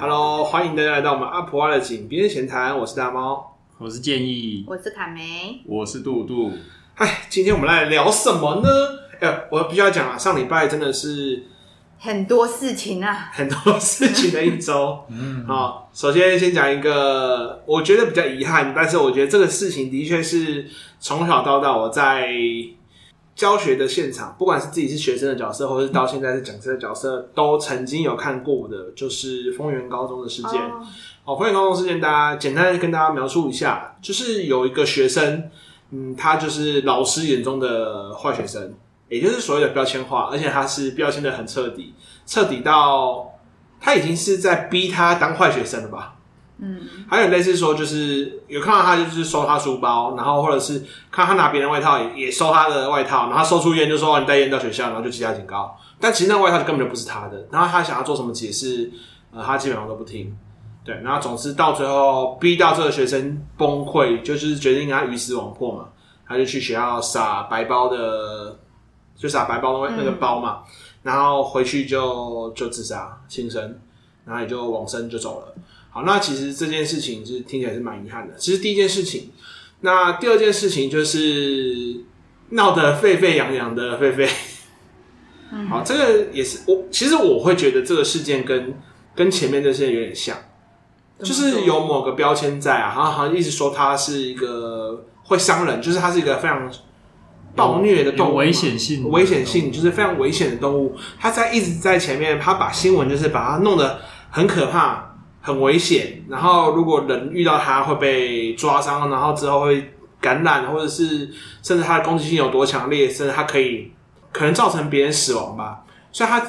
Hello，欢迎大家来到我们阿普蛙的井边闲谈，我是大猫，我是建议，我是卡梅，我是杜杜。哎，今天我们来聊什么呢？哎，我必须要讲啊，上礼拜真的是很多事情啊，很多事情的一周。嗯，好，首先先讲一个，我觉得比较遗憾，但是我觉得这个事情的确是从小到大我在。教学的现场，不管是自己是学生的角色，或是到现在是讲师的角色，都曾经有看过的，就是丰原高中的事件。哦，丰原高中事件，大家简单跟大家描述一下，就是有一个学生，嗯，他就是老师眼中的坏学生，也就是所谓的标签化，而且他是标签的很彻底，彻底到他已经是在逼他当坏学生了吧。嗯，还有类似说，就是有看到他就是收他书包，然后或者是看他拿别人外套也也收他的外套，然后他收出烟就说你带烟到学校，然后就记他警告。但其实那外套就根本就不是他的，然后他想要做什么解释，呃，他基本上都不听。对，然后总之到最后逼到这个学生崩溃，就是决定跟他鱼死网破嘛，他就去学校撒白包的，就撒白包的那个包嘛，嗯、然后回去就就自杀轻生，然后也就往生就走了。好，那其实这件事情是听起来是蛮遗憾的。其实第一件事情，那第二件事情就是闹得沸沸扬扬的狒狒。嗯，好，这个也是我其实我会觉得这个事件跟跟前面这些有点像，就是有某个标签在啊，好像好像一直说它是一个会伤人，就是它是一个非常暴虐的动物，危险性，危险性就是非常危险的动物。它在一直在前面，它把新闻就是把它弄得很可怕。很危险，然后如果人遇到它会被抓伤，然后之后会感染，或者是甚至它的攻击性有多强烈，甚至它可以可能造成别人死亡吧。所以它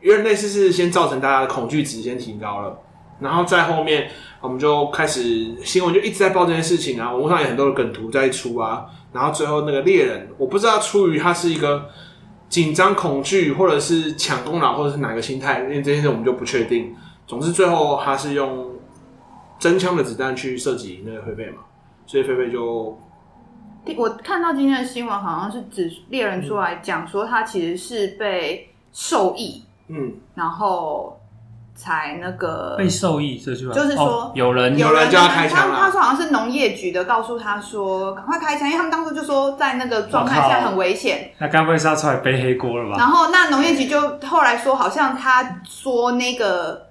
有点类似是先造成大家的恐惧值先提高了，然后在后面我们就开始新闻就一直在报这件事情啊，网络上有很多的梗图在出啊，然后最后那个猎人，我不知道出于他是一个紧张恐惧，或者是抢功劳，或者是哪个心态，因为这件事我们就不确定。总之，最后他是用真枪的子弹去射击那个菲菲嘛，所以菲菲就……我看到今天的新闻，好像是指猎人出来讲说，他其实是被授意，嗯，然后。才那个被授意这句话，就是说、哦、有人有人叫他开枪，他他说好像是农业局的告诉他说赶快开枪，因为他们当初就说在那个状态下很危险。那该不会是要出来背黑锅了吧？然后那农业局就后来说，好像他说那个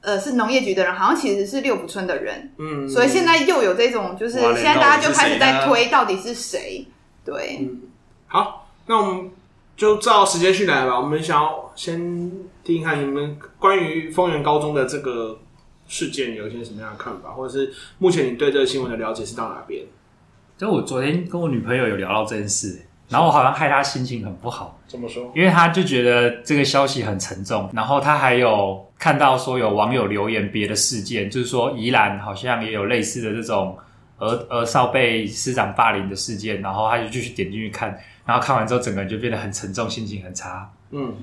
呃是农业局的人，好像其实是六福村的人。嗯，所以现在又有这种，就是现在大家就开始在推到底是谁？对、嗯，好，那我们。就照时间序来吧。我们想要先听一看你们关于丰原高中的这个事件有一些什么样的看法，或者是目前你对这个新闻的了解是到哪边？就我昨天跟我女朋友有聊到这件事，然后我好像害他心情很不好。怎么说？因为他就觉得这个消息很沉重，然后他还有看到说有网友留言别的事件，就是说宜兰好像也有类似的这种儿儿少被师长霸凌的事件，然后他就继续点进去看。然后看完之后，整个人就变得很沉重，心情很差，嗯，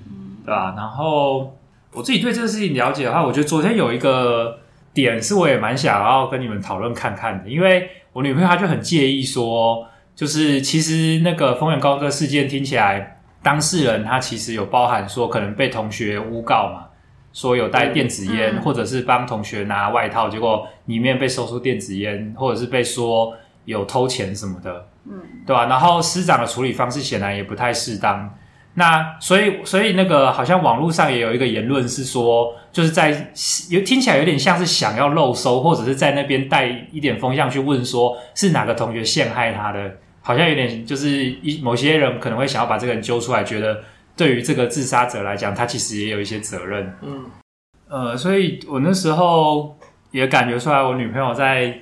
对吧？然后我自己对这个事情了解的话，我觉得昨天有一个点是我也蛮想要跟你们讨论看看的，因为我女朋友她就很介意说，就是其实那个丰原高中事件听起来，当事人他其实有包含说可能被同学诬告嘛，说有带电子烟，或者是帮同学拿外套，结果里面被搜出电子烟，或者是被说有偷钱什么的。嗯，对吧、啊？然后师长的处理方式显然也不太适当。那所以，所以那个好像网络上也有一个言论是说，就是在有听起来有点像是想要漏收，或者是在那边带一点风向去问，说是哪个同学陷害他的？好像有点就是一某些人可能会想要把这个人揪出来，觉得对于这个自杀者来讲，他其实也有一些责任。嗯，呃，所以我那时候也感觉出来，我女朋友在。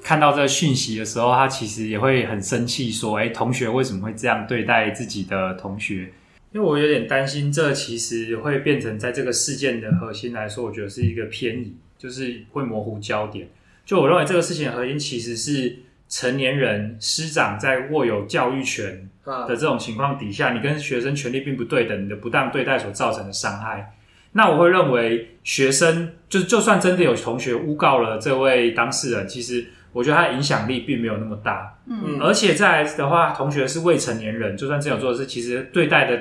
看到这个讯息的时候，她其实也会很生气，说：“哎，同学为什么会这样对待自己的同学？”因为我有点担心，这其实会变成在这个事件的核心来说，我觉得是一个偏移，就是会模糊焦点。就我认为，这个事情的核心其实是成年人师长在握有教育权的这种情况底下，你跟学生权利并不对等，你的不当对待所造成的伤害。那我会认为，学生就就算真的有同学诬告了这位当事人，其实。我觉得他的影响力并没有那么大。嗯，而且再来的话，同学是未成年人，就算这样做的是，其实对待的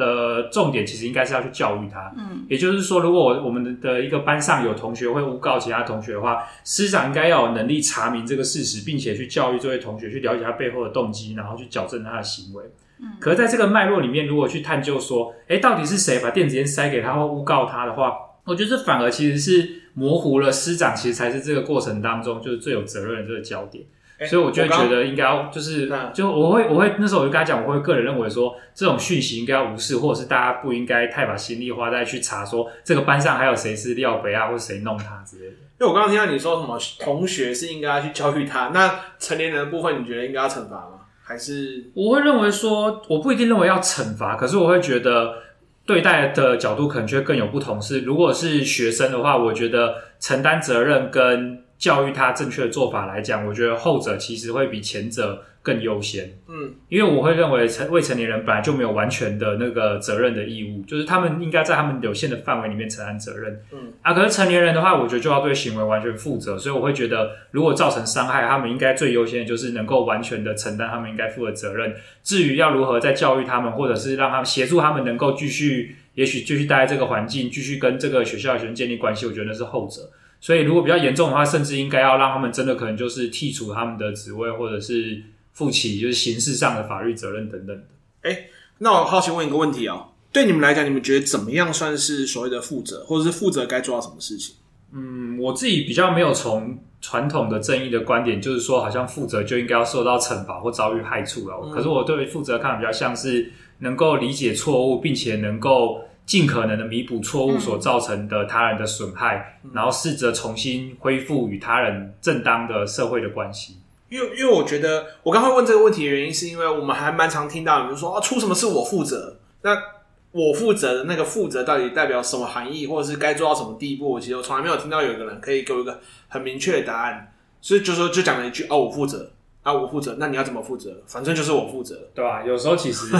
的重点其实应该是要去教育他。嗯，也就是说，如果我我们的一个班上有同学会诬告其他同学的话，师长应该要有能力查明这个事实，并且去教育这位同学，去了解他背后的动机，然后去矫正他的行为。嗯，可是在这个脉络里面，如果去探究说，哎，到底是谁把电子烟塞给他或诬告他的话，我觉得这反而其实是模糊了师长其实才是这个过程当中就是最有责任的这个焦点。所以我就觉得应该要就是就我会我会那时候我就跟他讲，我会个人认为说这种讯息应该要无视，或者是大家不应该太把心力花在去查说这个班上还有谁是廖北啊，或者谁弄他之类的。因为我刚刚听到你说什么同学是应该要去教育他，那成年人的部分你觉得应该要惩罚吗？还是我会认为说，我不一定认为要惩罚，可是我会觉得对待的角度可能就会更有不同。是如果是学生的话，我觉得承担责任跟教育他正确的做法来讲，我觉得后者其实会比前者。更优先，嗯，因为我会认为成未成年人本来就没有完全的那个责任的义务，就是他们应该在他们有限的范围里面承担责任，嗯啊，可是成年人的话，我觉得就要对行为完全负责，所以我会觉得，如果造成伤害，他们应该最优先的就是能够完全的承担他们应该负的责任。至于要如何再教育他们，或者是让他们协助他们能够继续，也许继续待在这个环境，继续跟这个学校的学生建立关系，我觉得那是后者。所以如果比较严重的话，甚至应该要让他们真的可能就是剔除他们的职位，或者是。负起就是刑事上的法律责任等等的。哎、欸，那我好奇问一个问题哦，对你们来讲，你们觉得怎么样算是所谓的负责，或者是负责该做到什么事情？嗯，我自己比较没有从传统的正义的观点，就是说好像负责就应该要受到惩罚或遭遇害处了。嗯、可是我对于负责看比较像是能够理解错误，并且能够尽可能的弥补错误所造成的他人的损害，嗯、然后试着重新恢复与他人正当的社会的关系。因为，因为我觉得我刚会问这个问题的原因，是因为我们还蛮常听到，比如说啊，出什么事我负责。那我负责的那个负责到底代表什么含义，或者是该做到什么地步？其实我从来没有听到有一个人可以给我一个很明确的答案。所以就说就讲了一句哦，我负责。啊，我负责，那你要怎么负责？反正就是我负责，对吧、啊？有时候其实，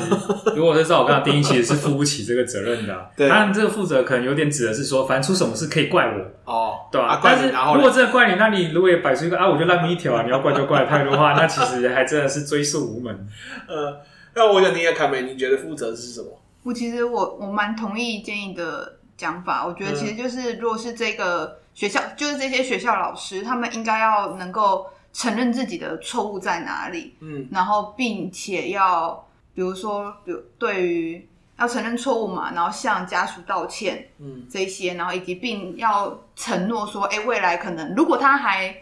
如果是照我刚刚定义，其实是负不起这个责任的、啊。对，当然这个负责可能有点指的是说，反正出什么事可以怪我哦，对吧、啊？啊、但是如果真的怪你，那你如果也摆出一个啊，我就烂命一条啊，你要怪就怪态度的话，那其实还真的是追诉无门。呃，那我想听一下凯美，你觉得负责是什么？我其实我我蛮同意建议的讲法，我觉得其实就是，如果是这个学校，就是这些学校老师，他们应该要能够。承认自己的错误在哪里，嗯，然后并且要，比如说，比如对于要承认错误嘛，然后向家属道歉，嗯，这些，然后以及并要承诺说，哎，未来可能如果他还，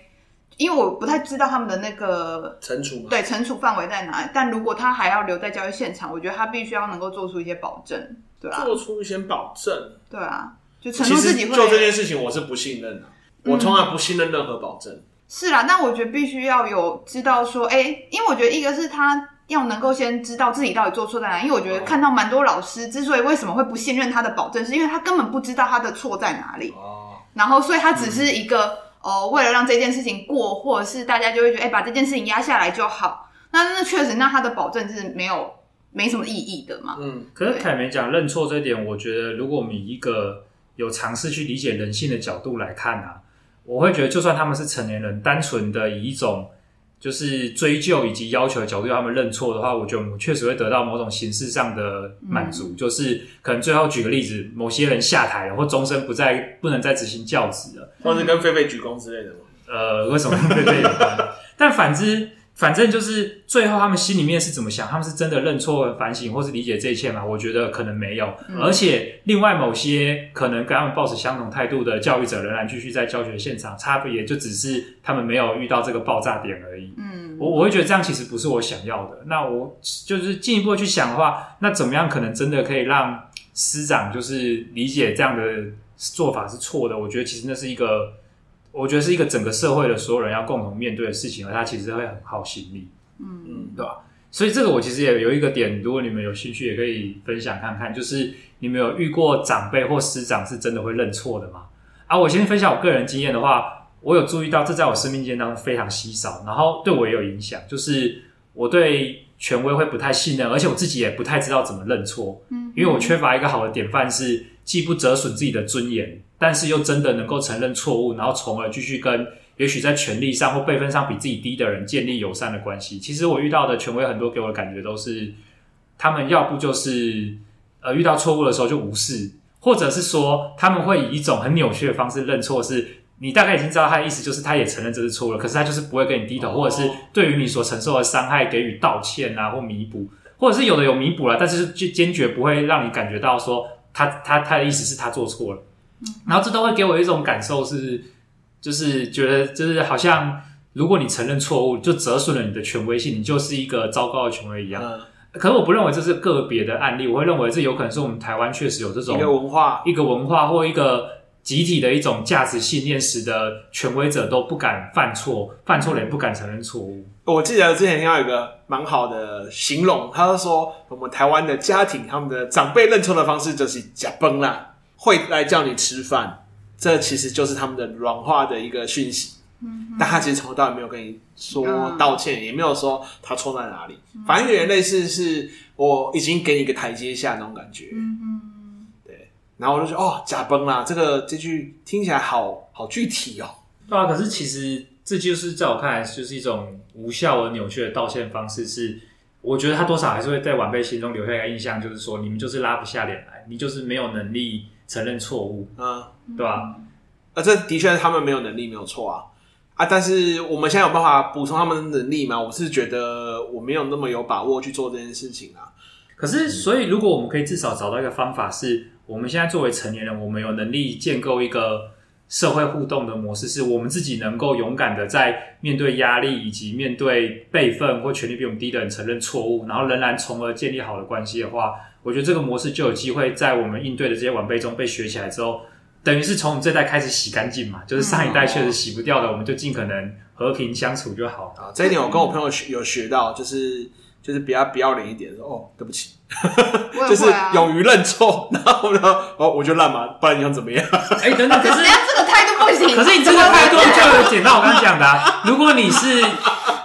因为我不太知道他们的那个惩处嘛，对，惩处范围在哪里，但如果他还要留在教育现场，我觉得他必须要能够做出一些保证，对啊，做出一些保证，对啊，就承诺自己会做这件事情，我是不信任的，嗯、我从来不信任任何保证。是啦，但我觉得必须要有知道说，哎、欸，因为我觉得一个是他要能够先知道自己到底做错在哪，因为我觉得看到蛮多老师之所以为什么会不信任他的保证，是因为他根本不知道他的错在哪里。哦。然后，所以他只是一个、嗯、哦，为了让这件事情过，或者是大家就会觉得，哎、欸，把这件事情压下来就好。那那确实，那他的保证是没有没什么意义的嘛。嗯。可是凯美讲认错这一点，我觉得如果我们以一个有尝试去理解人性的角度来看啊。我会觉得，就算他们是成年人，单纯的以一种就是追究以及要求的角度他们认错的话，我觉得我们确实会得到某种形式上的满足。嗯、就是可能最后举个例子，某些人下台了，或终身不再不能再执行教职了，或是跟狒狒鞠躬之类的吗？呃，为什么跟狒狒有关？但反之。反正就是最后他们心里面是怎么想？他们是真的认错、反省，或是理解这一切吗？我觉得可能没有。嗯、而且另外某些可能跟他们抱持相同态度的教育者，仍然继续在教学现场，差别也就只是他们没有遇到这个爆炸点而已。嗯，我我会觉得这样其实不是我想要的。那我就是进一步去想的话，那怎么样可能真的可以让师长就是理解这样的做法是错的？我觉得其实那是一个。我觉得是一个整个社会的所有人要共同面对的事情，而他其实会很耗心力，嗯嗯，对吧？所以这个我其实也有一个点，如果你们有兴趣，也可以分享看看，就是你们有遇过长辈或师长是真的会认错的吗？啊，我先分享我个人经验的话，我有注意到这在我生命经验当中非常稀少，然后对我也有影响，就是我对权威会不太信任，而且我自己也不太知道怎么认错，嗯，因为我缺乏一个好的典范，是既不折损自己的尊严。但是又真的能够承认错误，然后从而继续跟也许在权力上或辈分上比自己低的人建立友善的关系。其实我遇到的权威很多给我的感觉都是，他们要不就是呃遇到错误的时候就无视，或者是说他们会以一种很扭曲的方式认错，是你大概已经知道他的意思，就是他也承认这是错误了，可是他就是不会跟你低头，或者是对于你所承受的伤害给予道歉啊或弥补，或者是有的有弥补了，但是就坚决不会让你感觉到说他他他的意思是他做错了，然后这都会给我一种感受是。就是觉得，就是好像如果你承认错误，就折损了你的权威性，你就是一个糟糕的权威一样。嗯、可是我不认为这是个别的案例，我会认为这有可能是我们台湾确实有这种一个文化，一个文化或一个集体的一种价值信念，使得权威者都不敢犯错，犯错了也不敢承认错误。我记得之前听到有一个蛮好的形容，他就说我们台湾的家庭，他们的长辈认错的方式就是假崩啦，会来叫你吃饭。这其实就是他们的软化的一个讯息，嗯、但他其实从头到尾没有跟你说道歉，嗯、也没有说他错在哪里，嗯、反正有点类似是我已经给你一个台阶下那种感觉，嗯哼。对，然后我就说哦，假崩啦，这个这句听起来好好具体哦，对啊，可是其实这就是在我看来就是一种无效而扭曲的道歉方式，是我觉得他多少还是会在晚辈心中留下一个印象，就是说你们就是拉不下脸来，你就是没有能力。承认错误，嗯，对吧？啊，这的确他们没有能力，没有错啊，啊！但是我们现在有办法补充他们的能力吗？我是觉得我没有那么有把握去做这件事情啊。可是，所以如果我们可以至少找到一个方法，是我们现在作为成年人，我们有能力建构一个社会互动的模式，是我们自己能够勇敢的在面对压力以及面对辈分或权力比我们低的人承认错误，然后仍然从而建立好的关系的话。我觉得这个模式就有机会在我们应对的这些晚辈中被学起来之后，等于是从我们这代开始洗干净嘛，就是上一代确实洗不掉的，我们就尽可能和平相处就好啊。这一点我跟我朋友学有学到，就是就是比较不要脸一点，说哦对不起，就是勇于认错，然后呢哦我就烂嘛，不然你想怎么样？哎等等，可是 这个态度不行，可是你这个态度就有点到我刚刚讲的啊，如果你是。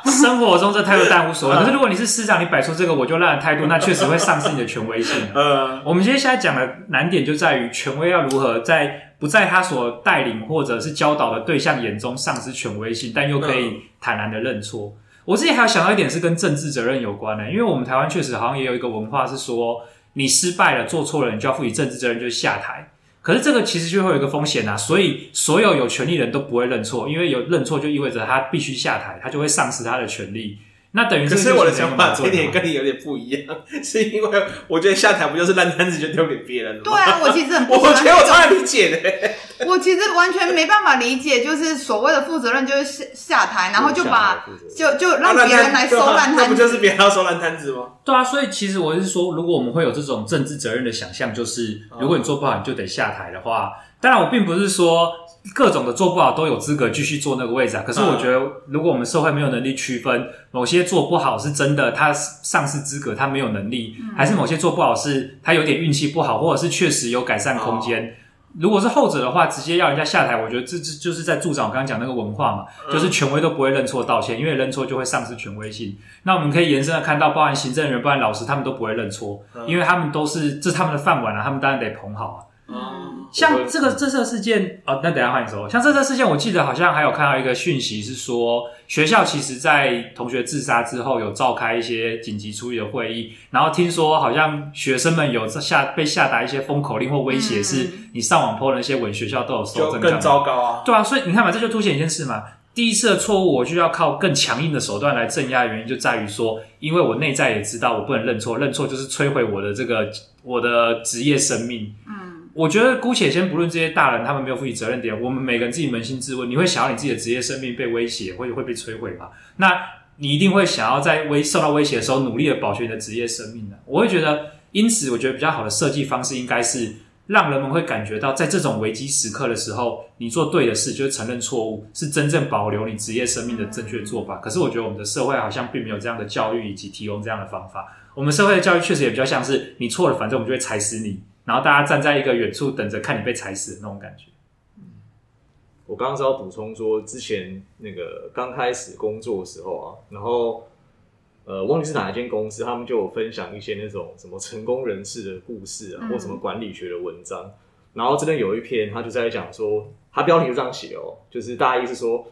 生活中这态度当然无所谓，可是如果你是师长，你摆出这个我就烂的态度，那确实会丧失你的权威性。呃，我们今天现在讲的难点就在于权威要如何在不在他所带领或者是教导的对象眼中丧失权威性，但又可以坦然的认错。我自己还有想到一点是跟政治责任有关的，因为我们台湾确实好像也有一个文化是说，你失败了做错了，你就要负起政治责任，就是下台。可是这个其实就会有一个风险啊，所以所有有权利人都不会认错，因为有认错就意味着他必须下台，他就会丧失他的权利。那等于是，可是我的想法这点跟你有点不一样，是因为我觉得下台不就是烂摊子就丢给别人了吗？对啊，我其实很不 我觉得我超难理解的。我其实完全没办法理解，就是所谓的负责任就是下下台，然后就把就就让别人来收烂摊子，那不就是别人要收烂摊子吗？对啊，所以其实我是说，如果我们会有这种政治责任的想象，就是如果你做不好，你就得下台的话，当然我并不是说。各种的做不好都有资格继续坐那个位置啊！可是我觉得，如果我们社会没有能力区分某些做不好是真的他丧失资格，他没有能力，还是某些做不好是他有点运气不好，或者是确实有改善空间。如果是后者的话，直接要人家下台，我觉得这这就是在助长我刚刚讲那个文化嘛，就是权威都不会认错道歉，因为认错就会丧失权威性。那我们可以延伸的看到，包含行政人员、包含老师，他们都不会认错，因为他们都是这是他们的饭碗啊，他们当然得捧好啊。嗯，像这个这次事件哦，那等一下换你说。像这次事件，我记得好像还有看到一个讯息是说，学校其实在同学自杀之后有召开一些紧急处理的会议，然后听说好像学生们有下被下达一些封口令或威胁，是你上网 po 的那些文，学校都有收证。更糟糕啊！对啊，所以你看嘛，这就凸显一件事嘛。第一次的错误，我就要靠更强硬的手段来镇压，原因就在于说，因为我内在也知道我不能认错，认错就是摧毁我的这个我的职业生命。嗯。我觉得姑且先不论这些大人他们没有负起责任点，我们每个人自己扪心自问：你会想要你自己的职业生命被威胁，或者会被摧毁吗？那你一定会想要在威受到威胁的时候，努力的保全你的职业生命的。我会觉得，因此我觉得比较好的设计方式应该是让人们会感觉到，在这种危机时刻的时候，你做对的事就是承认错误，是真正保留你职业生命的正确做法。可是我觉得我们的社会好像并没有这样的教育以及提供这样的方法。我们社会的教育确实也比较像是你错了，反正我们就会踩死你。然后大家站在一个远处等着看你被踩死的那种感觉。嗯，我刚刚是要补充说，之前那个刚开始工作的时候啊，然后呃，忘记是哪一间公司，他们就有分享一些那种什么成功人士的故事啊，嗯、或什么管理学的文章。然后这边有一篇，他就在讲说，他标题就这样写哦，就是大意是说，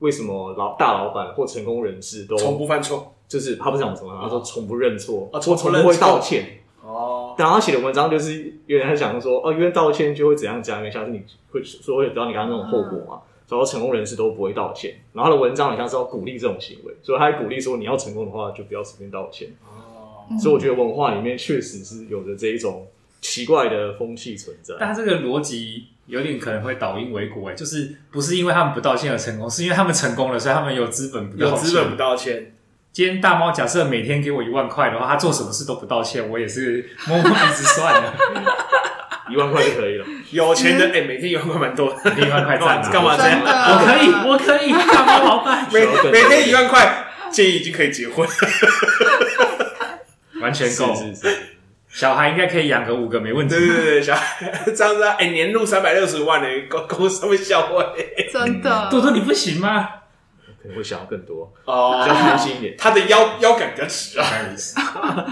为什么老大老板或成功人士都从不犯错？就是他不是讲什么，他说从不认错，哦，从不会道歉。哦，然后他写的文章就是有人在讲说，哦，因为道歉就会怎样讲，因为像是你会说会得到你刚刚那种后果嘛。所以成功人士都不会道歉，然后他的文章好像是要鼓励这种行为，所以他还鼓励说你要成功的话就不要随便道歉。哦，所以我觉得文化里面确实是有着这一种奇怪的风气存在。但这个逻辑有点可能会倒因为果，哎，就是不是因为他们不道歉而成功，是因为他们成功了，所以他们有资本不道歉。有资本不道歉。今天大猫假设每天给我一万块的话，他做什么事都不道歉，我也是摸摸鼻子算了。一万块就可以了，有钱的哎、欸，每天一万块蛮多，一万块赚干嘛？这样？我可以，我可以，大猫老板，每每天一万块，建议已经可以结婚，完全够，是是是，小孩应该可以养个五个没问题。对对对，小孩这样子，哎、欸，年入三百六十万呢，公公司会笑话，真的，多多你不行吗？可能会想要更多哦，比较贪心一点。他的腰腰杆比较直啊，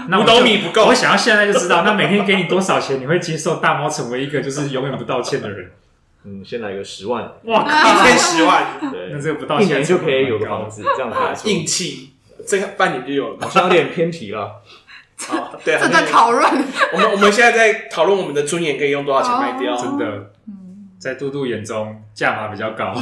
那 五斗米不够。我想要现在就知道，那每天给你多少钱，你会接受大猫成为一个就是永远不道歉的人？嗯，先来个十万，哇靠，一天十万，对，那这个不道歉一年就可以有个房子，这样子硬气，这个半年就有了，好像有点偏题了。啊，对，正在讨论。我们我们现在在讨论我们的尊严可以用多少钱卖掉？真的，在嘟嘟眼中价码比较高。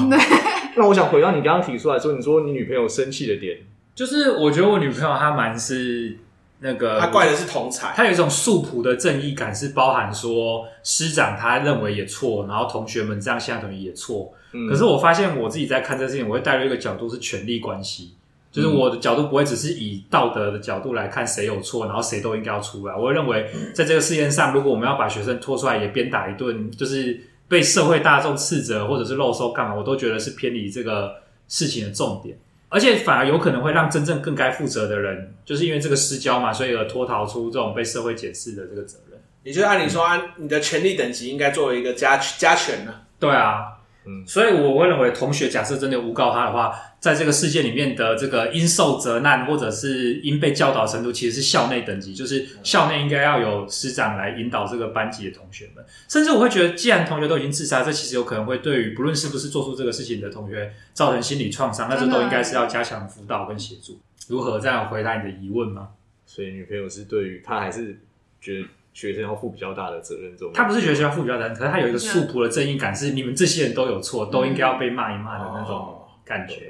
那我想回到你刚刚提出来说，你说你女朋友生气的点，就是我觉得我女朋友她蛮是那个，她怪的是同才，她有一种素朴的正义感，是包含说师长他认为也错，然后同学们这样相等于也错。嗯、可是我发现我自己在看这事情，我会带入一个角度是权力关系，就是我的角度不会只是以道德的角度来看谁有错，然后谁都应该要出来。我会认为在这个事件上，如果我们要把学生拖出来也鞭打一顿，就是。被社会大众斥责，或者是漏收干嘛，我都觉得是偏离这个事情的重点，而且反而有可能会让真正更该负责的人，就是因为这个失焦嘛，所以而脱逃出这种被社会检视的这个责任。也就是按理说，按你的权力等级应该作为一个加加权呢？对啊。嗯，所以我会认为，同学假设真的诬告他的话，在这个事件里面的这个因受责难，或者是因被教导程度，其实是校内等级，就是校内应该要有师长来引导这个班级的同学们。甚至我会觉得，既然同学都已经自杀，这其实有可能会对于不论是不是做出这个事情的同学造成心理创伤，那就都应该是要加强辅导跟协助。如何这样回答你的疑问吗？所以女朋友是对于他还是觉得？学生要负比较大的责任，这种他不是学生要负比较大的责任，可是他有一个素朴的正义感，是你们这些人都有错，都应该要被骂一骂的那种感觉。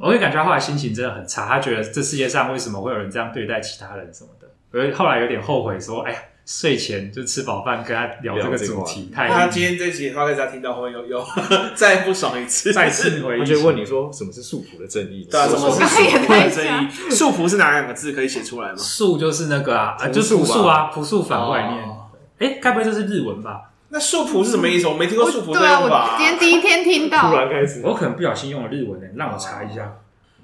我会感觉他后来心情真的很差，他觉得这世界上为什么会有人这样对待其他人什么的，而后来有点后悔，说：“哎呀，睡前就吃饱饭跟他聊这个主题。”太他今天这集话给大家听到后又又再不爽一次，再次回忆，他就问你说：“什么是束缚的正义？”对啊，什么是束缚的正义？束缚是哪两个字可以写出来吗？素就是那个啊，就是朴素啊，朴素反外面。哎，该不会这是日文吧？那束缚是什么意思？我没听过束缚这样吧？今天第一天听到，突然开始，我可能不小心用了日文呢，让我查一下。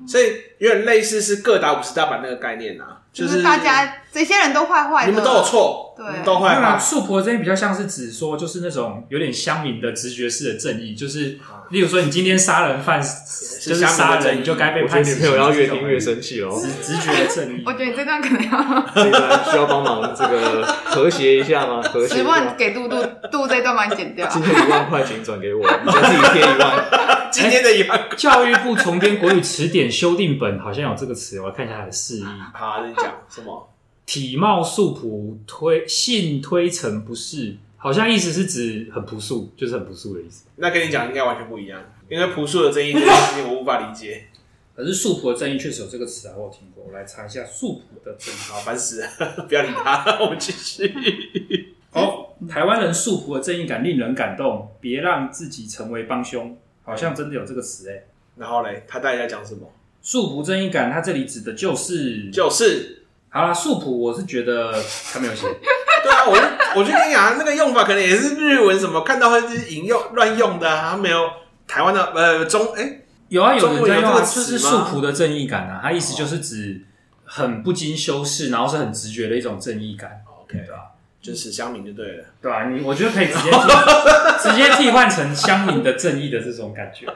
所以有点类似是各打五十大板那个概念啊，就是大家这些人都坏坏，你们都有错，对，都坏坏。素朴的正义比较像是指说，就是那种有点乡民的直觉式的正义，就是例如说，你今天杀人犯就是杀人，你就该被判死刑。女朋友要越听越生气哦，直直觉的正义。我觉得你这段可能要这段需要帮忙这个和谐一下吗？和谐。十万给杜杜杜这段帮你剪掉。今天一万块钱转给我，你再自己贴一万。今天的一万，教育部重编国语词典修订本好像有这个词，我来看一下它的释义。好，你讲什么？体貌素朴，推性推陈不是，好像意思是指很朴素，就是很朴素的意思。那跟你讲应该完全不一样，因为朴素的正义这件事情我无法理解。可是素朴的正义确实有这个词啊，我有听过。我来查一下素朴的正义。好，烦死了，不要理他，我们继续。哦，台湾人素朴的正义感令人感动，别让自己成为帮凶。好像真的有这个词诶，然后嘞，他到底在讲什么？素朴正义感，他这里指的就是就是好啦，素朴，我是觉得他没有写。对啊，我就我就跟你讲，那个用法可能也是日文什么看到会是引用乱用的啊，他没有台湾的呃中哎、欸、有啊，有人在用啊，就是素朴的正义感啊，他意思就是指很不经修饰，然后是很直觉的一种正义感。OK，对吧？就是乡民就对了，对啊，你我觉得可以直接 直接替换成乡民的正义的这种感觉。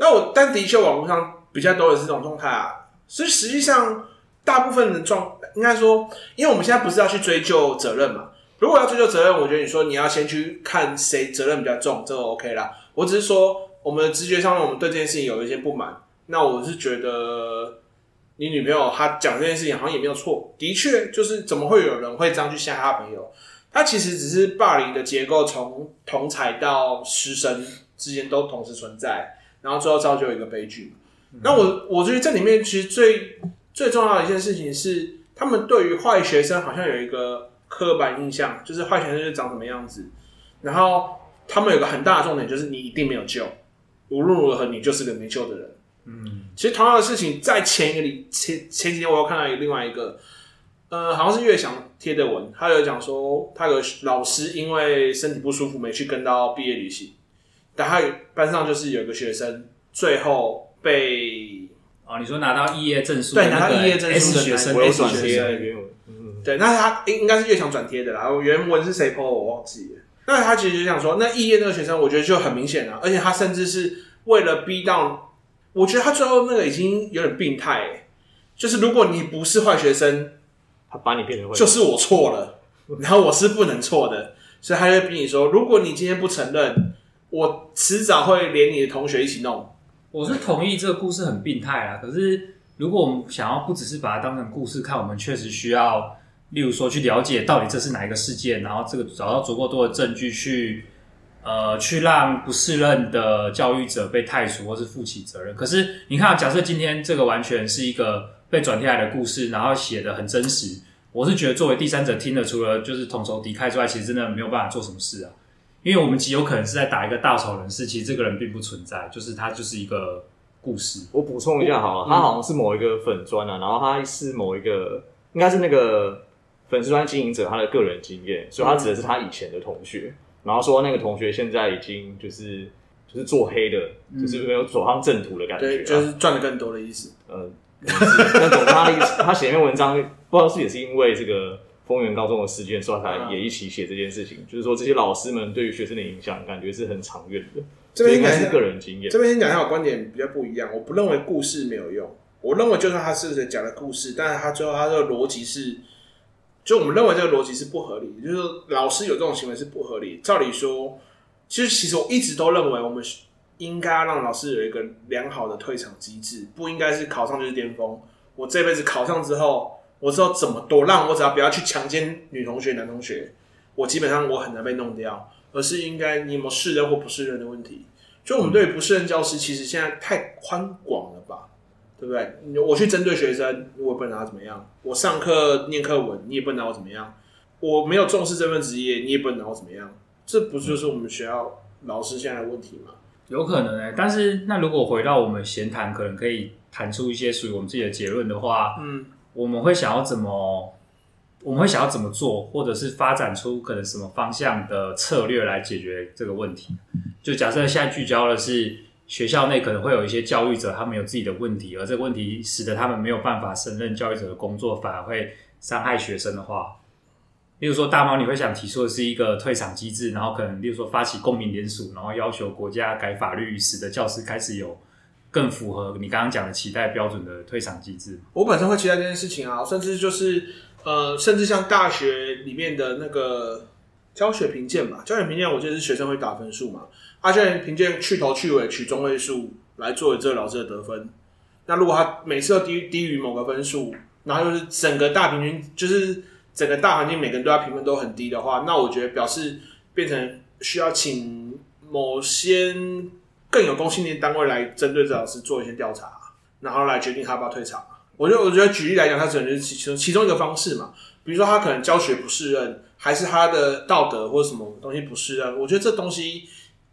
那我但的确网络上比较多的是这种状态啊，所以实际上大部分的状应该说，因为我们现在不是要去追究责任嘛。如果要追究责任，我觉得你说你要先去看谁责任比较重，这个 OK 啦。我只是说我们的直觉上面，我们对这件事情有一些不满。那我是觉得，你女朋友她讲这件事情好像也没有错。的确，就是怎么会有人会这样去吓她朋友？她其实只是霸凌的结构，从同侪到师生之间都同时存在，然后最后造就一个悲剧。那我我觉得这里面其实最最重要的一件事情是，他们对于坏学生好像有一个刻板印象，就是坏学生就是长什么样子。然后他们有个很大的重点，就是你一定没有救，无论如何你就是个没救的人。嗯，其实同样的事情在前一个里前前几天我又看到另外一个，呃，好像是月翔贴的文，他有讲说他有老师因为身体不舒服没去跟到毕业旅行，但他班上就是有个学生最后被哦，你说拿到毕业证书，对，拿到毕业证书的学生，我有转贴，嗯，对，那他应应该是越想转贴的啦，原文是谁 po 我忘记了。那他其实就想说，那肄业那个学生，我觉得就很明显了，而且他甚至是为了逼到，我觉得他最后那个已经有点病态，就是如果你不是坏学生，他把你变成坏，就是我错了，然后我是不能错的，所以他就逼你说，如果你今天不承认，我迟早会连你的同学一起弄。我是同意这个故事很病态啊，可是如果我们想要不只是把它当成故事看，我们确实需要。例如说，去了解到底这是哪一个事件，然后这个找到足够多的证据去，呃，去让不适任的教育者被汰除或是负起责任。可是你看，假设今天这个完全是一个被转贴来的故事，然后写的很真实，我是觉得作为第三者听了，除了就是同仇敌忾之外，其实真的没有办法做什么事啊。因为我们极有可能是在打一个大吵人士，其实这个人并不存在，就是他就是一个故事。我补充一下好了，他好像是某一个粉砖啊，然后他是某一个，应该是那个。粉丝专经营者他的个人经验，所以他指的是他以前的同学，嗯、然后说那个同学现在已经就是就是做黑的，嗯、就是没有走上正途的感觉，对，就是赚的更多的意思。嗯，那懂他的意思。他写那篇文章，不知道是也是因为这个丰原高中的事件，所以他才也一起写这件事情。嗯、就是说这些老师们对于学生的影响，感觉是很长远的。这边应该是个人经验。这边先讲一下，我观点比较不一样。我不认为故事没有用，我认为就算他是讲的故事，但是他最后他的逻辑是。就我们认为这个逻辑是不合理，就是说老师有这种行为是不合理。照理说，其实其实我一直都认为，我们应该让老师有一个良好的退场机制，不应该是考上就是巅峰。我这辈子考上之后，我知道怎么多让，我只要不要去强奸女同学、男同学，我基本上我很难被弄掉。而是应该你有没有适任或不适任的问题。就我们对不适任教师，其实现在太宽广了吧？对不对？我去针对学生，我也不能拿他怎么样。我上课念课文，你也不能拿我怎么样。我没有重视这份职业，你也不能拿我怎么样。这不就是我们学校老师现在的问题吗？有可能诶、欸，但是那如果回到我们闲谈，可能可以谈出一些属于我们自己的结论的话，嗯，我们会想要怎么？我们会想要怎么做，或者是发展出可能什么方向的策略来解决这个问题？就假设现在聚焦的是。学校内可能会有一些教育者，他们有自己的问题，而这个问题使得他们没有办法胜任教育者的工作，反而会伤害学生的话，例如说大猫，你会想提出的是一个退场机制，然后可能例如说发起公民联署，然后要求国家改法律，使得教师开始有更符合你刚刚讲的期待标准的退场机制。我本身会期待这件事情啊，甚至就是呃，甚至像大学里面的那个教学评鉴嘛，教学评鉴，我觉得是学生会打分数嘛。阿教练凭借去头去尾取中位数来作为这个老师的得分。那如果他每次都低低于某个分数，然后又是整个大平均，就是整个大环境每个人对他评分都很低的话，那我觉得表示变成需要请某些更有公信力的单位来针对这老师做一些调查，然后来决定他要不要退场。我就，我觉得举例来讲，他只能是其中其中一个方式嘛。比如说他可能教学不适任，还是他的道德或者什么东西不适任。我觉得这东西。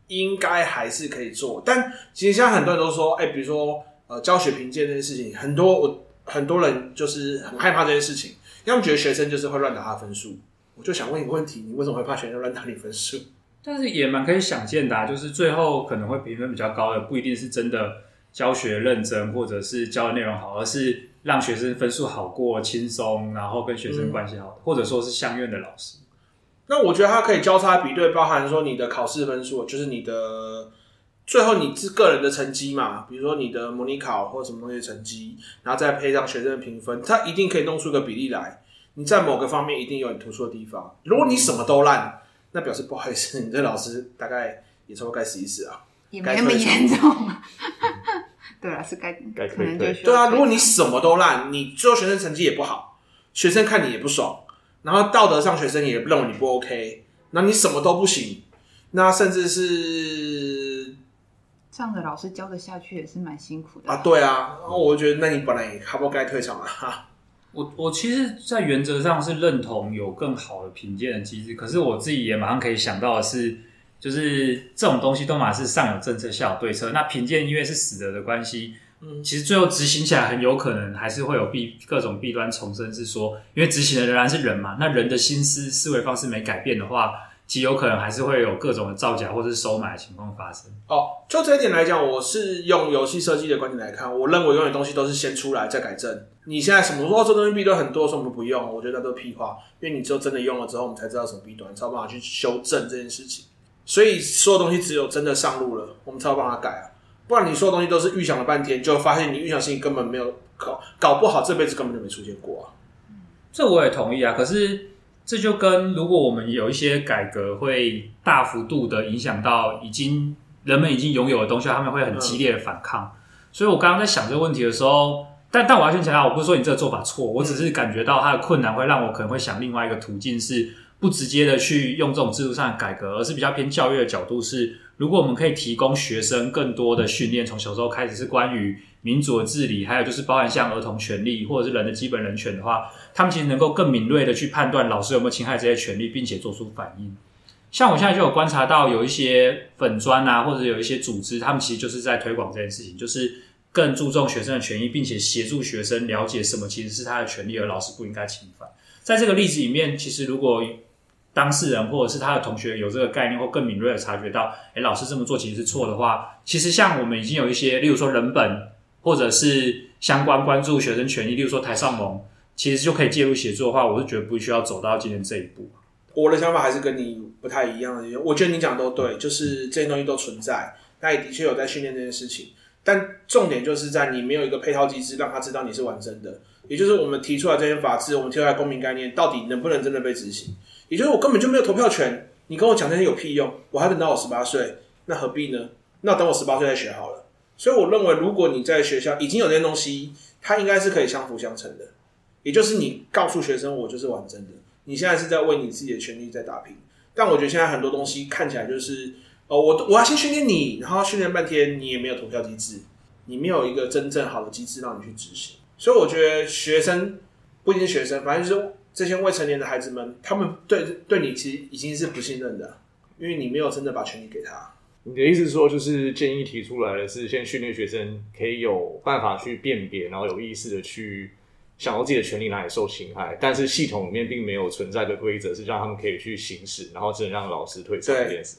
应该还是可以做，但其实现在很多人都说，哎、比如说呃，教学评鉴这件事情，很多我很多人就是很害怕这件事情，因为他们觉得学生就是会乱打他分数。我就想问一个问题，你为什么会怕学生乱打你分数？但是也蛮可以想见的、啊，就是最后可能会评分比较高的，不一定是真的教学认真，或者是教的内容好，而是让学生分数好过轻松，然后跟学生关系好，或者说是相愿的老师。那我觉得它可以交叉比对，包含说你的考试分数，就是你的最后你自个人的成绩嘛，比如说你的模拟考或什么东西的成绩，然后再配上学生的评分，它一定可以弄出个比例来。你在某个方面一定有你突出的地方。如果你什么都烂，那表示不好意思，你这老师大概也差不多该死一死啊。也没那么严重。对啊，是该该可能就对啊，如果你什么都烂，你最后学生成绩也不好，学生看你也不爽，然后道德上学生也认为你不 OK，那你什么都不行，那甚至是这样的老师教得下去也是蛮辛苦的啊。对啊，然后我觉得那你本来也差不多该退场了哈。我我其实，在原则上是认同有更好的评鉴的机制，可是我自己也马上可以想到的是，就是这种东西都嘛是上有政策下有对策。那评鉴因为是死的的关系，嗯，其实最后执行起来很有可能还是会有弊各种弊端重生。是说，因为执行的仍然是人嘛，那人的心思思维方式没改变的话，极有可能还是会有各种的造假或者是收买的情况发生。哦，就这一点来讲，我是用游戏设计的观点来看，我认为永远东西都是先出来再改正。你现在什么说这东西弊端很多，说我们不用，我觉得那都屁话，因为你只有真的用了之后，我们才知道什么弊端，才有办法去修正这件事情。所以所有东西只有真的上路了，我们才有办法改啊。不然你所有东西都是预想了半天，就发现你预想事情根本没有搞，搞不好这辈子根本就没出现过啊。这我也同意啊，可是。这就跟如果我们有一些改革会大幅度的影响到已经人们已经拥有的东西，他们会很激烈的反抗。嗯、所以我刚刚在想这个问题的时候，但但我要先强调，我不是说你这个做法错，我只是感觉到它的困难会让我可能会想另外一个途径，是不直接的去用这种制度上的改革，而是比较偏教育的角度是，如果我们可以提供学生更多的训练，从小时候开始是关于。民主的治理，还有就是包含像儿童权利或者是人的基本人权的话，他们其实能够更敏锐的去判断老师有没有侵害这些权利，并且做出反应。像我现在就有观察到有一些粉专啊，或者有一些组织，他们其实就是在推广这件事情，就是更注重学生的权益，并且协助学生了解什么其实是他的权利，而老师不应该侵犯。在这个例子里面，其实如果当事人或者是他的同学有这个概念，或更敏锐的察觉到，哎，老师这么做其实是错的话，其实像我们已经有一些，例如说人本。或者是相关关注学生权益，例如说台上盟，其实就可以介入协作的话，我是觉得不需要走到今天这一步。我的想法还是跟你不太一样的，我觉得你讲的都对，就是这些东西都存在，那也的确有在训练这件事情，但重点就是在你没有一个配套机制让他知道你是完整的，也就是我们提出来这些法制，我们提出来公民概念，到底能不能真的被执行？也就是我根本就没有投票权，你跟我讲这些有屁用？我还等到我十八岁，那何必呢？那等我十八岁再学好了。所以我认为，如果你在学校已经有这些东西，它应该是可以相辅相成的。也就是你告诉学生，我就是完整的。你现在是在为你自己的权利在打拼。但我觉得现在很多东西看起来就是，哦，我我要先训练你，然后训练半天，你也没有投票机制，你没有一个真正好的机制让你去执行。所以我觉得学生不一定是学生，反正就是这些未成年的孩子们，他们对对你其实已经是不信任的，因为你没有真的把权利给他。你的意思是说，就是建议提出来的是，先训练学生可以有办法去辨别，然后有意识的去想到自己的权利哪里受侵害，但是系统里面并没有存在的规则是让他们可以去行使，然后只能让老师退场这件事。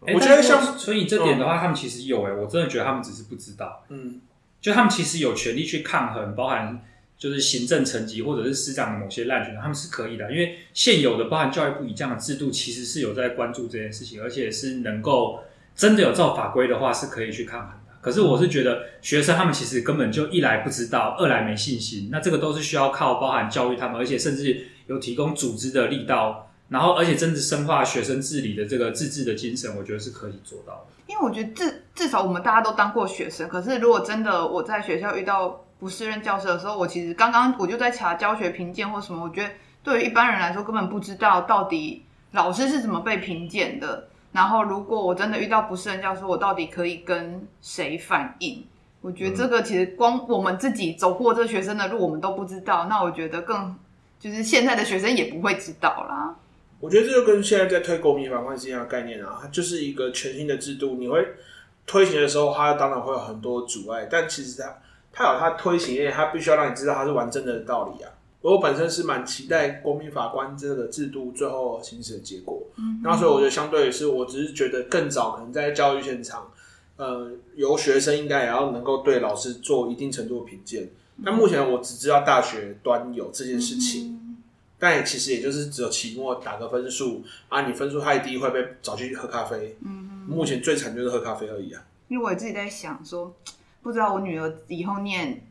我觉得像，所以这点的话，他们其实有诶、欸，我真的觉得他们只是不知道。嗯，就他们其实有权利去抗衡，包含就是行政层级或者是师长的某些滥权，他们是可以的，因为现有的包含教育部以这样的制度，其实是有在关注这件事情，而且是能够。真的有照法规的话，是可以去抗衡的。可是我是觉得学生他们其实根本就一来不知道，二来没信心。那这个都是需要靠包含教育他们，而且甚至有提供组织的力道，然后而且真的深化学生治理的这个自治的精神，我觉得是可以做到的。因为我觉得至至少我们大家都当过学生。可是如果真的我在学校遇到不适任教师的时候，我其实刚刚我就在查教学评鉴或什么，我觉得对于一般人来说根本不知道到底老师是怎么被评鉴的。然后，如果我真的遇到不适任教师，我到底可以跟谁反映？我觉得这个其实光我们自己走过这学生的路，我们都不知道。那我觉得更就是现在的学生也不会知道啦。我觉得这就跟现在在推国民法官是一样的概念啊，它就是一个全新的制度。你会推行的时候，它当然会有很多阻碍，但其实它它有它推行，因为它必须要让你知道它是完整的道理啊。我本身是蛮期待国民法官这个制度最后行使的结果，嗯，那所以我觉得相对是，我只是觉得更早可能在教育现场，呃，由学生应该也要能够对老师做一定程度的评鉴。但目前我只知道大学端有这件事情，嗯，但其实也就是只有期末打个分数啊，你分数太低会被找去喝咖啡。嗯，目前最惨就是喝咖啡而已啊。因为我自己在想说，不知道我女儿以后念。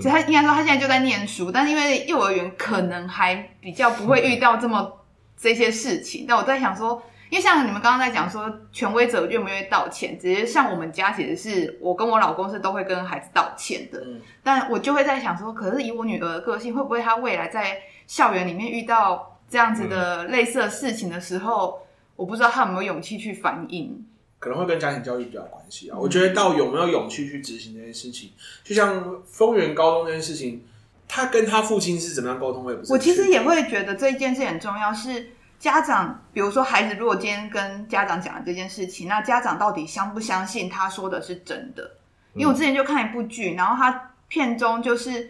其实她应该说她现在就在念书，但是因为幼儿园可能还比较不会遇到这么这些事情。但我在想说，因为像你们刚刚在讲说权威者愿不愿意道歉，只是像我们家其实是我跟我老公是都会跟孩子道歉的，嗯、但我就会在想说，可是以我女儿的个性，会不会她未来在校园里面遇到这样子的类似的事情的时候，嗯、我不知道她有没有勇气去反应。可能会跟家庭教育比较有关系啊。我觉得到有没有勇气去执行这件事情，就像丰原高中这件事情，他跟他父亲是怎么样沟通，我也不知道。我其实也会觉得这一件事很重要。是家长，比如说孩子，如果今天跟家长讲了这件事情，那家长到底相不相信他说的是真的？因为我之前就看一部剧，然后他片中就是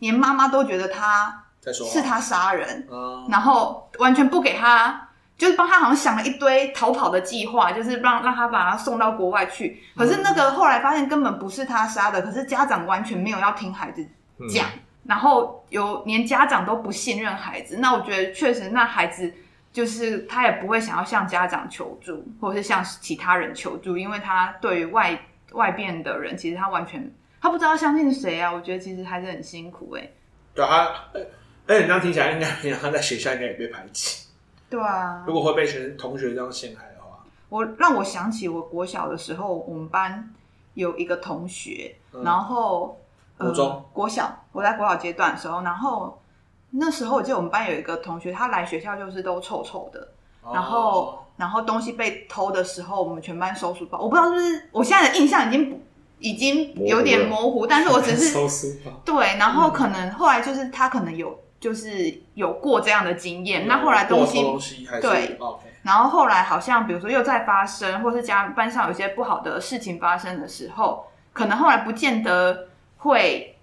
连妈妈都觉得他是他杀人，然后完全不给他。就是帮他好像想了一堆逃跑的计划，就是让让他把他送到国外去。可是那个后来发现根本不是他杀的，可是家长完全没有要听孩子讲，嗯、然后有连家长都不信任孩子。那我觉得确实，那孩子就是他也不会想要向家长求助，或者是向其他人求助，因为他对于外外边的人，其实他完全他不知道相信谁啊。我觉得其实还是很辛苦哎、欸。对啊，哎，你这样听起来应该他在学校应该也被排挤。对啊，如果会被学同学这样陷害的话，我让我想起我国小的时候，我们班有一个同学，嗯、然后国中、呃、国小，我在国小阶段的时候，然后那时候我记得我们班有一个同学，他来学校就是都臭臭的，哦、然后然后东西被偷的时候，我们全班收书包，我不知道是不是我现在的印象已经已经有点模糊，模糊但是我只是 收书包，对，然后可能后来就是他可能有。就是有过这样的经验，那后来东西，对，Okay. 然后后来好像比如说又再发生，或是家班上有些不好的事情发生的时候，可能后来不见得会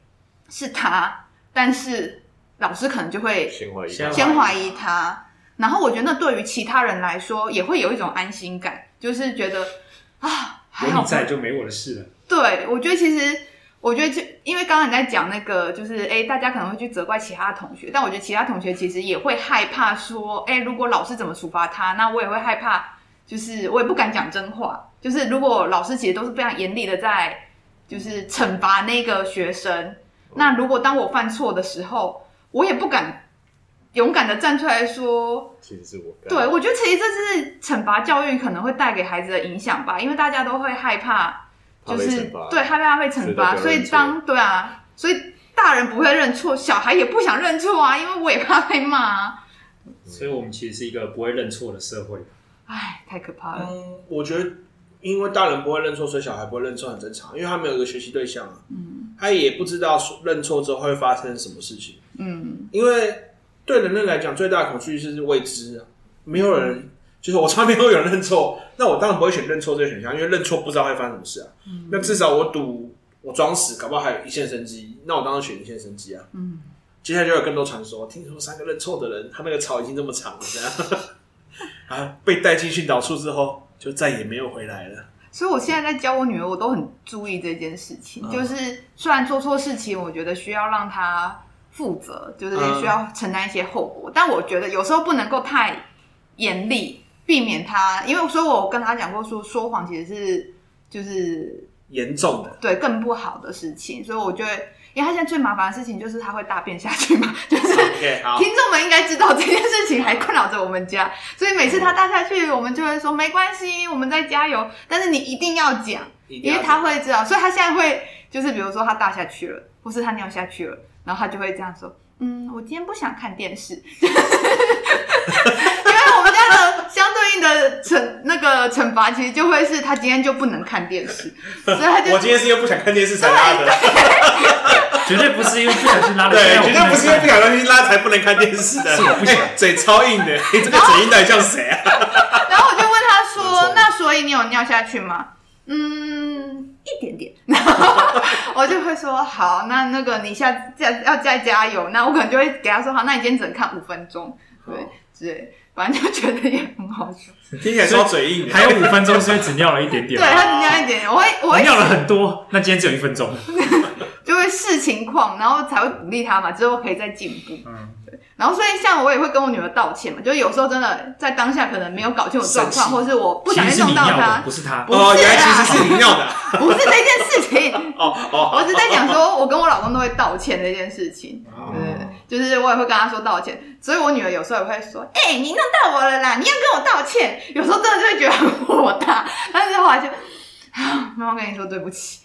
是他，但是老师可能就会先怀疑先怀疑他，然后我觉得那对于其他人来说也会有一种安心感，就是觉得啊，还好有你在就没我的事了。对，我觉得其实。我觉得就因为刚刚你在讲那个，就是哎，大家可能会去责怪其他同学，但我觉得其他同学其实也会害怕说，哎，如果老师怎么处罚他，那我也会害怕，就是我也不敢讲真话。就是如果老师其实都是非常严厉的在，就是惩罚那个学生，那如果当我犯错的时候，我也不敢勇敢的站出来说，其实是我。对，我觉得其实这是惩罚教育可能会带给孩子的影响吧，因为大家都会害怕。就是对害怕被惩罚，所以当对啊，所以大人不会认错，小孩也不想认错啊，因为我也怕被骂啊。所以我们其实是一个不会认错的社会。哎，太可怕了。嗯，我觉得因为大人不会认错，所以小孩不会认错很正常，因为他没有一个学习对象啊。嗯，他也不知道认错之后会发生什么事情。嗯，因为对人类来讲，最大的恐惧是未知啊，没有人。嗯就是我从来没有有人认错，那我当然不会选认错这个选项，因为认错不知道会发生什么事啊。嗯、那至少我赌我装死，搞不好还有一线生机，那我当然选一线生机啊。嗯，接下来就有更多传说，听说三个认错的人，他那个草已经这么长了，这样 啊，被带进训导处之后，就再也没有回来了。所以我现在在教我女儿，我都很注意这件事情，嗯、就是虽然做错事情，我觉得需要让她负责，就是也需要承担一些后果，嗯、但我觉得有时候不能够太严厉。避免他，因为所以我跟他讲过说，说说谎其实是就是严重的，对，更不好的事情。所以我觉得，因为他现在最麻烦的事情就是他会大便下去嘛，就是听众们应该知道这件事情还困扰着我们家，所以每次他大下去，我们就会说没关系，我们再加油。但是你一定要讲，因为他会知道，所以他现在会就是比如说他大下去了，或是他尿下去了，然后他就会这样说：“嗯，我今天不想看电视。”相对应的惩那个惩罚，其实就会是他今天就不能看电视，所以他就我今天是因为不想看电视才拉的，绝对不是因为不小心拉的，对，绝对不是因为不小心拉才不能看电视的，是我不想，嘴超硬的，你这个嘴硬到底像谁啊？然后我就问他说：“那所以你有尿下去吗？”嗯，一点点。然 后我就会说：“好，那那个你下再要再加油。”那我可能就会给他说：“好，那你今天只能看五分钟。”对，对。反正就觉得也很好笑，听起来说嘴硬。还有五分钟，所以只尿了一点点。对，他只尿一点点，我会我会尿了很多，那今天只有一分钟，就会会视情况，然后才会鼓励他嘛，之后可以再进步。嗯，对。然后所以像我也会跟我女儿道歉嘛，就是有时候真的在当下可能没有搞清楚状况，或是我不小心弄到她，不是他，哦，原来其实是你要的，不是这件事情。哦哦，我是在讲说，我跟我老公都会道歉这件事情。对，就是我也会跟他说道歉，所以我女儿有时候也会说：“哎、欸，你弄到我了啦，你要跟我道歉。”有时候真的就会觉得很火大，但是后来就。妈妈跟你说对不起，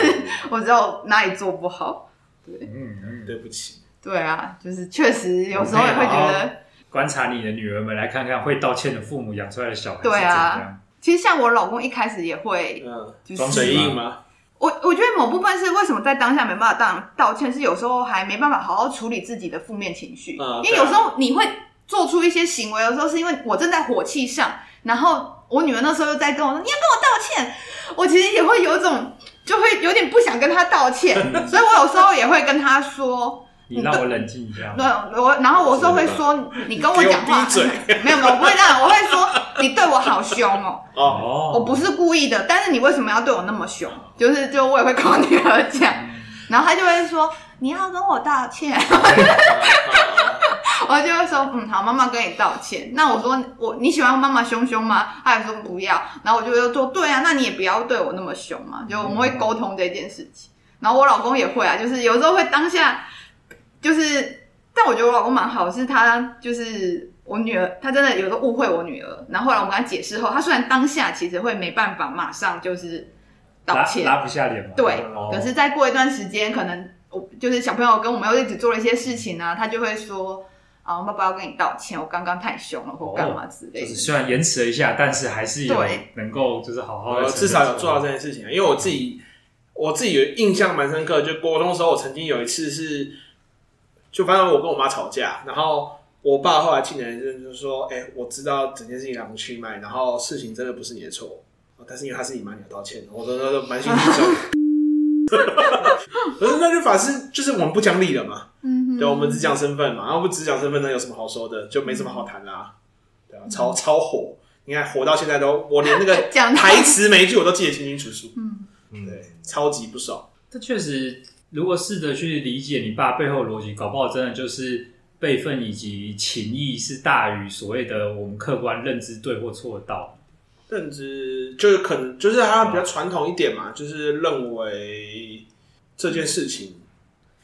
我知道哪里做不好。对，嗯，嗯，对不起。对啊，就是确实有时候也会觉得观察你的女儿们，来看看会道歉的父母养出来的小孩。对啊，其实像我老公一开始也会，嗯，装嘴硬吗？我我觉得某部分是为什么在当下没办法当道歉，是有时候还没办法好好处理自己的负面情绪，嗯，因为有时候你会做出一些行为，有时候是因为我正在火气上，然后我女儿那时候又在跟我说你要跟我道歉。我其实也会有种，就会有点不想跟她道歉，所以我有时候也会跟她说：“你让我冷静一下。”对，我然后我是会说：“你跟我讲话。” 没有没有，我不会这样，我会说：“你对我好凶哦。”哦，我不是故意的，但是你为什么要对我那么凶？就是就我也会跟我女儿讲，然后她就会说：“你要跟我道歉。”我就会说，嗯，好，妈妈跟你道歉。那我说，我你喜欢妈妈凶凶吗？她也说不要。然后我就会说，对啊，那你也不要对我那么凶嘛。就我们会沟通这件事情。然后我老公也会啊，就是有时候会当下，就是，但我觉得我老公蛮好，是他就是我女儿，他真的有时候误会我女儿。然后后来我跟他解释后，他虽然当下其实会没办法马上就是道歉，拉，拉不下脸嘛。对，哦、可是再过一段时间，可能我就是小朋友跟我们又一起做了一些事情呢、啊，他就会说。啊，我爸爸要跟你道歉，我刚刚太凶了，或干嘛之类的。就是虽然延迟了一下，但是还是有能够就是好好的，至少有做到这件事情。因为我自己，我自己有印象蛮深刻，就国中的时候，我曾经有一次是，就反正我跟我妈吵架，然后我爸后来进来就是说，哎、欸，我知道整件事情来龙去脉，然后事情真的不是你的错，但是因为他是你妈，你要道歉，我都都蛮心疼。可是那就法师就是我们不讲理了嘛，嗯，对，我们只讲身份嘛，然后不只讲身份，那有什么好说的？就没什么好谈啦、啊，对啊，超超火，你看火到现在都，我连那个台词每一句我都记得清清楚楚，嗯，对，超级不爽。这确实，如果试着去理解你爸背后逻辑，搞不好真的就是辈分以及情谊是大于所谓的我们客观认知对或错的道理。认知就是可能就是他比较传统一点嘛，就是认为这件事情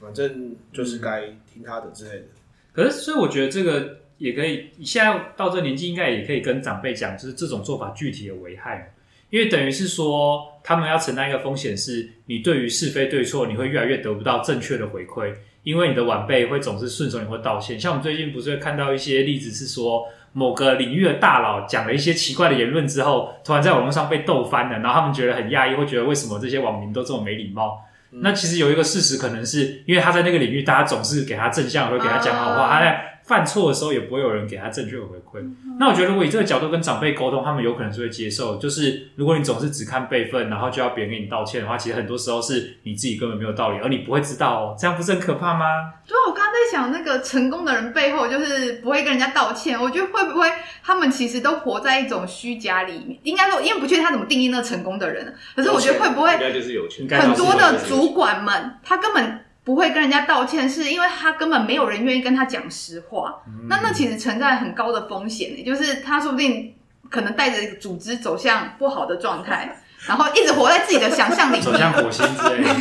反正就是该听他的之类的。可是，所以我觉得这个也可以，现在到这年纪，应该也可以跟长辈讲，就是这种做法具体的危害。因为等于是说，他们要承担一个风险，是你对于是非对错，你会越来越得不到正确的回馈，因为你的晚辈会总是顺手你会道歉。像我们最近不是会看到一些例子，是说。某个领域的大佬讲了一些奇怪的言论之后，突然在网络上被斗翻了，然后他们觉得很讶异，会觉得为什么这些网民都这么没礼貌？嗯、那其实有一个事实，可能是因为他在那个领域，大家总是给他正向，会给他讲好话，他在。犯错的时候也不会有人给他正确的回馈。嗯、那我觉得，如果以这个角度跟长辈沟通，他们有可能是会接受。就是如果你总是只看辈分，然后就要别人给你道歉的话，其实很多时候是你自己根本没有道理，而你不会知道哦。这样不是很可怕吗？对啊，我刚刚在想，那个成功的人背后就是不会跟人家道歉。我觉得会不会他们其实都活在一种虚假里面？应该说，因为不确定他怎么定义那成功的人。可是我觉得会不会应该就是有钱，很多的主管们他根本。不会跟人家道歉，是因为他根本没有人愿意跟他讲实话。嗯、那那其实存在很高的风险，就是他说不定可能带着组织走向不好的状态，然后一直活在自己的想象里，走向火星之类的。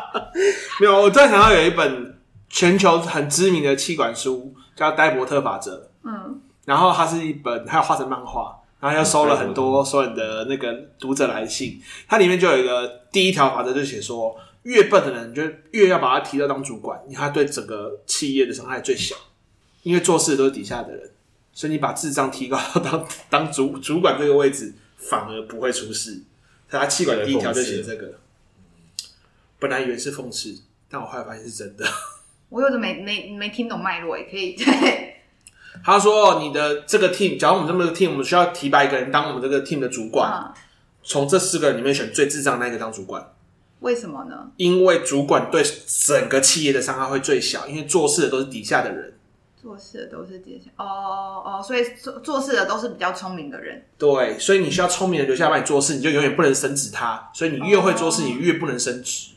没有，我突然想到有一本全球很知名的气管书，叫《戴伯特法则》。嗯，然后它是一本，它有画成漫画，然后又收了很多所有的那个读者来信。它里面就有一个第一条法则，就写说。越笨的人，就越要把他提到当主管，因为他对整个企业的伤害最小。因为做事都是底下的人，所以你把智障提高到当当主主管这个位置，反而不会出事。他气管第一条就写这个，本来以为是讽刺，但我后来发现是真的。我有的没没没听懂脉络，也可以。他说：“你的这个 team，假如我们这么个 team，我们需要提拔一个人当我们这个 team 的主管，从、嗯、这四个人里面选最智障的那个当主管。”为什么呢？因为主管对整个企业的伤害会最小，因为做事的都是底下的人。做事的都是底下哦哦，所以做做事的都是比较聪明的人。对，所以你需要聪明的留下来帮你做事，你就永远不能升职他。所以你越会做事，哦、你越不能升职。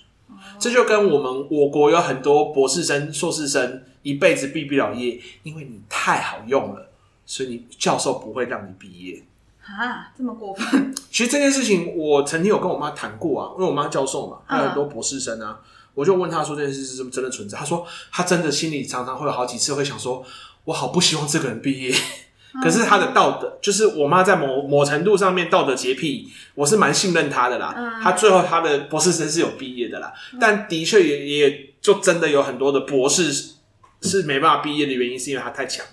这就跟我们我国有很多博士生、硕士生一辈子毕不了业，因为你太好用了，所以你教授不会让你毕业。啊，这么过分！其实这件事情，我曾经有跟我妈谈过啊，因为我妈教授嘛，还有很多博士生啊，嗯、我就问她说这件事是不是真的存在？她说她真的心里常常会有好几次会想说，我好不希望这个人毕业。嗯、可是他的道德，就是我妈在某某程度上面道德洁癖，我是蛮信任她的啦。嗯、她最后她的博士生是有毕业的啦，嗯、但的确也也就真的有很多的博士是没办法毕业的原因，是因为他太强。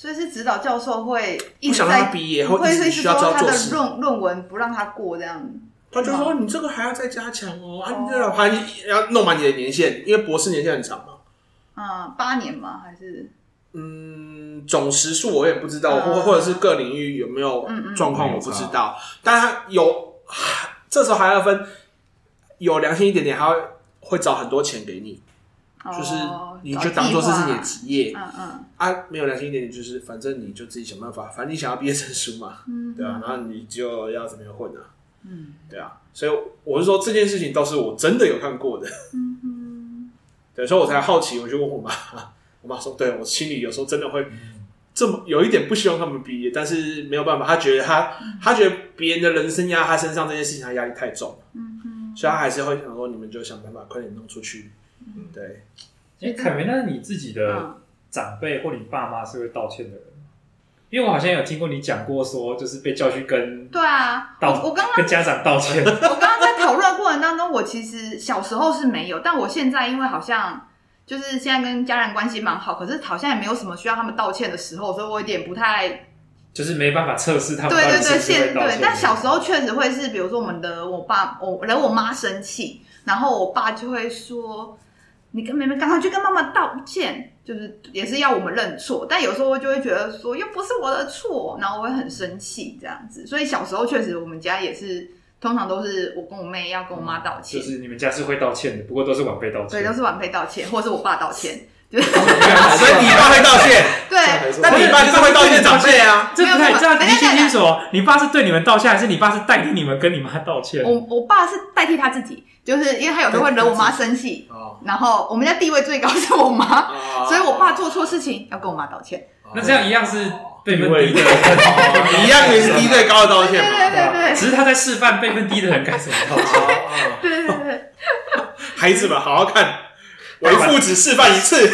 所以是指导教授会不想让他毕业，或者是需要做他的论论文不让他过这样。他就说：“你这个还要再加强哦，啊，你这个还要弄满你的年限，因为博士年限很长嘛。”啊，八年吗？还是？嗯，总时数我也不知道，或或者是各领域有没有状况我不知道。但他有，这时候还要分有良心一点点，还会会找很多钱给你。就是你就当做这是你的职业，嗯嗯，啊，没有良心一点，就是反正你就自己想办法，反正你想要毕业证书嘛，嗯，对啊，然后你就要怎么样混啊，嗯，对啊，所以我是说这件事情倒是我真的有看过的，嗯嗯，对，所以我才好奇，我就问我妈，我妈说，对我心里有时候真的会这么有一点不希望他们毕业，但是没有办法，他觉得他他觉得别人的人生压他身上这件事情，他压力太重，嗯嗯，所以他还是会想说，你们就想办法快点弄出去。嗯，对。哎，凯梅，那你自己的长辈或你爸妈是会道歉的人吗？因为我好像有听过你讲过，说就是被叫去跟对啊，道我刚刚跟家长道歉。我刚刚在讨论过程当中，我其实小时候是没有，但我现在因为好像就是现在跟家人关系蛮好，可是好像也没有什么需要他们道歉的时候，所以我有点不太就是没办法测试他们。对对对，现对，但小时候确实会是，比如说我们的我爸我惹我妈生气，然后我爸就会说。你跟妹妹赶快去跟妈妈道歉，就是也是要我们认错。但有时候我就会觉得说，又不是我的错，然后我会很生气这样子。所以小时候确实我们家也是，通常都是我跟我妹要跟我妈道歉。就是你们家是会道歉的，不过都是晚辈道歉。对，都是晚辈道歉，或者是我爸道歉。就是，所以你爸会道歉。对，那你爸就是会道歉长辈啊？这不太这样，你清清楚，你爸是对你们道歉，还是你爸是代替你们跟你妈道歉？我我爸是代替他自己。就是因为他有时候会惹我妈生气，然后我们家地位最高是我妈，所以我爸做错事情要跟我妈道歉。那这样一样是辈分低的，一样也是低最高的道歉。对对对对，只是他在示范辈分低的人该怎么道歉。对对对，孩子们好好看，为父子示范一次，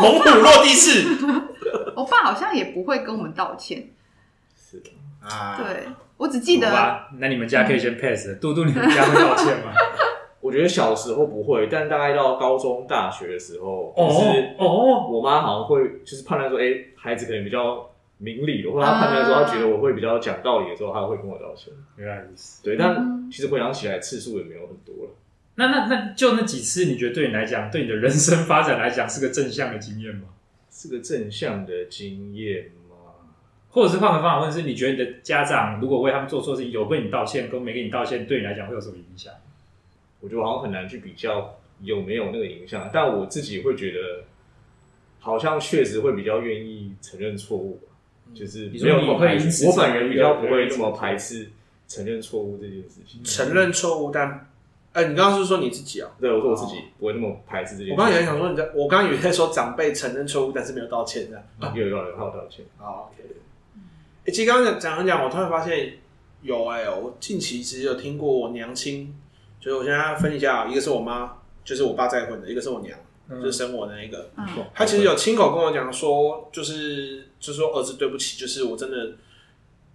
猛虎落地式。我爸好像也不会跟我们道歉。是的啊，对。我只记得，那你们家可以先 pass。嘟嘟，你们家会道歉吗？我觉得小时候不会，但大概到高中、大学的时候，就是哦，我妈好像会就是判断说，哎，孩子可能比较明理的，或者她判断说她觉得我会比较讲道理的时候，她会跟我道歉。原来如此，对，但其实回想起来次数也没有很多了。那那那就那几次，你觉得对你来讲，对你的人生发展来讲，是个正向的经验吗？是个正向的经验。或者是换个方法问，是你觉得你的家长如果为他们做错事情，有跟你道歉跟没跟你道歉，对你来讲会有什么影响？我觉得好像很难去比较有没有那个影响，但我自己会觉得，好像确实会比较愿意承认错误，就是没有那么排斥。我本人比较不会那么排斥承认错误这件事情。承认错误，但哎，你刚刚是说你自己啊？对，我说我自己不会那么排斥这件事。我刚刚也想说你在，我刚刚以为在说长辈承认错误，但是没有道歉的。有有有，他有道歉。好，OK。欸、其实刚刚讲讲讲，我突然发现有哎、欸，我近期其实有听过我娘亲，就是我现在分一下，一个是我妈，就是我爸再婚的，一个是我娘，嗯、就是生我的那一个。嗯、他其实有亲口跟我讲说，就是就是说儿子对不起，就是我真的，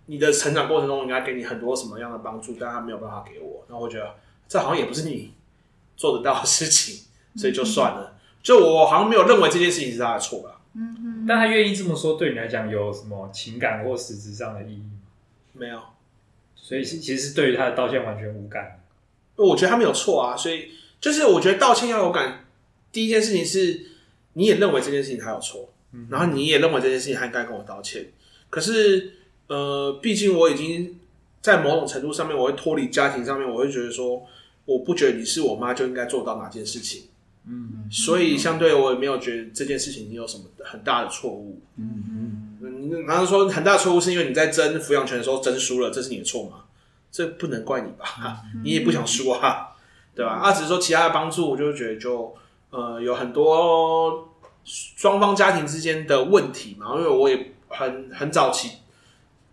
你的成长过程中应该给你很多什么样的帮助，但他没有办法给我。然后我觉得这好像也不是你做得到的事情，所以就算了。嗯、就我好像没有认为这件事情是他的错吧。嗯嗯，但他愿意这么说，对你来讲有什么情感或实质上的意义吗？没有，所以其实是对于他的道歉完全无感。我觉得他没有错啊，所以就是我觉得道歉要有感。第一件事情是，你也认为这件事情他有错，嗯、然后你也认为这件事情他应该跟我道歉。可是，呃，毕竟我已经在某种程度上面，我会脱离家庭上面，我会觉得说，我不觉得你是我妈就应该做到哪件事情。嗯，所以相对我也没有觉得这件事情你有什么很大的错误。嗯嗯，然后说很大的错误是因为你在争抚养权的时候争输了，这是你的错吗？这不能怪你吧？嗯、你也不想输啊。对吧？啊，只是说其他的帮助，我就觉得就呃有很多双方家庭之间的问题嘛，因为我也很很早期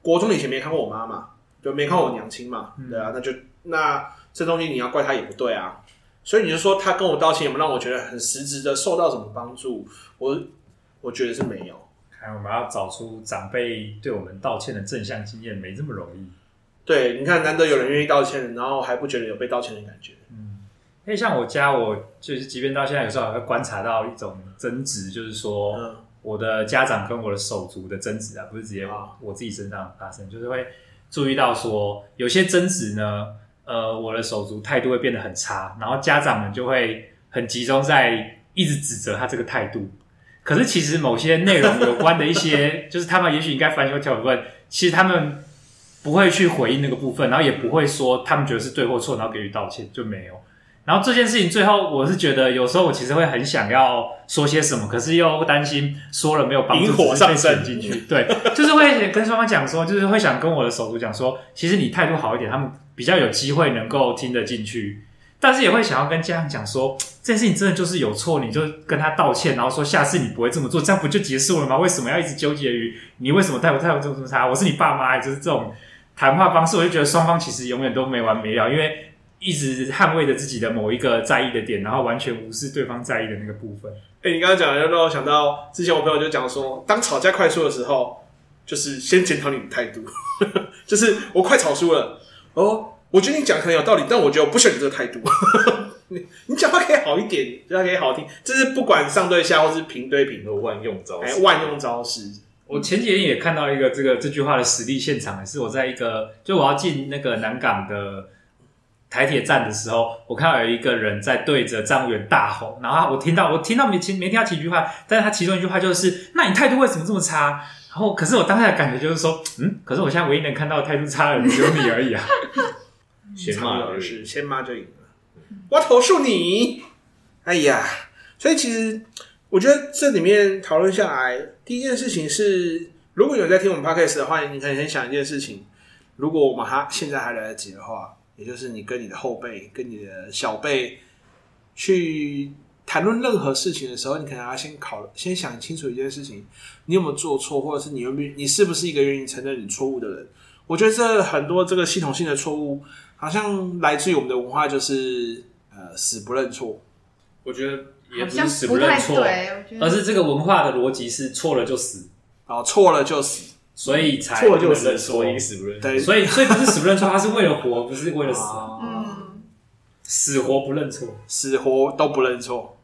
国中以前没看过我妈嘛，就没看过我娘亲嘛，对啊，那就那这东西你要怪他也不对啊，所以你就说他跟我道歉有没有让我觉得很实质的受到什么帮助？我我觉得是没有。看我们要找出长辈对我们道歉的正向经验，没这么容易。对，你看，难得有人愿意道歉，然后还不觉得有被道歉的感觉。嗯，因为像我家，我就是即便到现在，有时候还会观察到一种争执，就是说，嗯、我的家长跟我的手足的争执啊，不是直接我自己身上发生，就是会注意到说，有些争执呢，呃，我的手足态度会变得很差，然后家长们就会很集中在一直指责他这个态度。可是其实某些内容有关的一些，就是他们也许应该翻修条文，其实他们。不会去回应那个部分，然后也不会说他们觉得是对或错，然后给予道歉就没有。然后这件事情最后，我是觉得有时候我其实会很想要说些什么，可是又担心说了没有帮助，引火上身进去。对，就是会跟双方讲说，就是会想跟我的手足讲说，其实你态度好一点，他们比较有机会能够听得进去。但是也会想要跟家长讲说，这件事情真的就是有错，你就跟他道歉，然后说下次你不会这么做，这样不就结束了吗？为什么要一直纠结于你为什么态度态度这么差？我是你爸妈，就是这种。谈话方式，我就觉得双方其实永远都没完没了，因为一直捍卫着自己的某一个在意的点，然后完全无视对方在意的那个部分。哎、你刚刚讲的，让我想到之前我朋友就讲说，当吵架快输的时候，就是先检讨你的态度，就是我快吵输了，哦，我觉得你讲可能有道理，但我觉得我不喜欢你这个态度。你你讲话可以好一点，讲话可以好听，就是不管上对下或是平对平，都万用招式，欸、万用招式。我前几天也看到一个这个这句话的实例现场，是我在一个就我要进那个南港的台铁站的时候，我看到有一个人在对着站务员大吼，然后我听到我听到没听没听到几句话，但是他其中一句话就是：“那你态度为什么这么差？”然后可是我当下的感觉就是说：“嗯，可是我现在唯一能看到态度差的人只有你而已啊！”先骂而已，先骂就赢了，我投诉你！哎呀，所以其实。我觉得这里面讨论下来，第一件事情是，如果有在听我们 podcast 的话，你可以先想一件事情：如果我们还现在还来得及的话，也就是你跟你的后辈、跟你的小辈去谈论任何事情的时候，你可能要先考、先想清楚一件事情：你有没有做错，或者是你有没有、你是不是一个愿意承认你错误的人？我觉得这很多这个系统性的错误，好像来自于我们的文化，就是呃，死不认错。我觉得。也不是死不认错，而是这个文化的逻辑是错了就死，哦，错了就死，所以才错了就死，所以死不认错。对，所以所以不是死不认错，他是为了活，不是为了死。嗯，死活不认错，死活都不认错。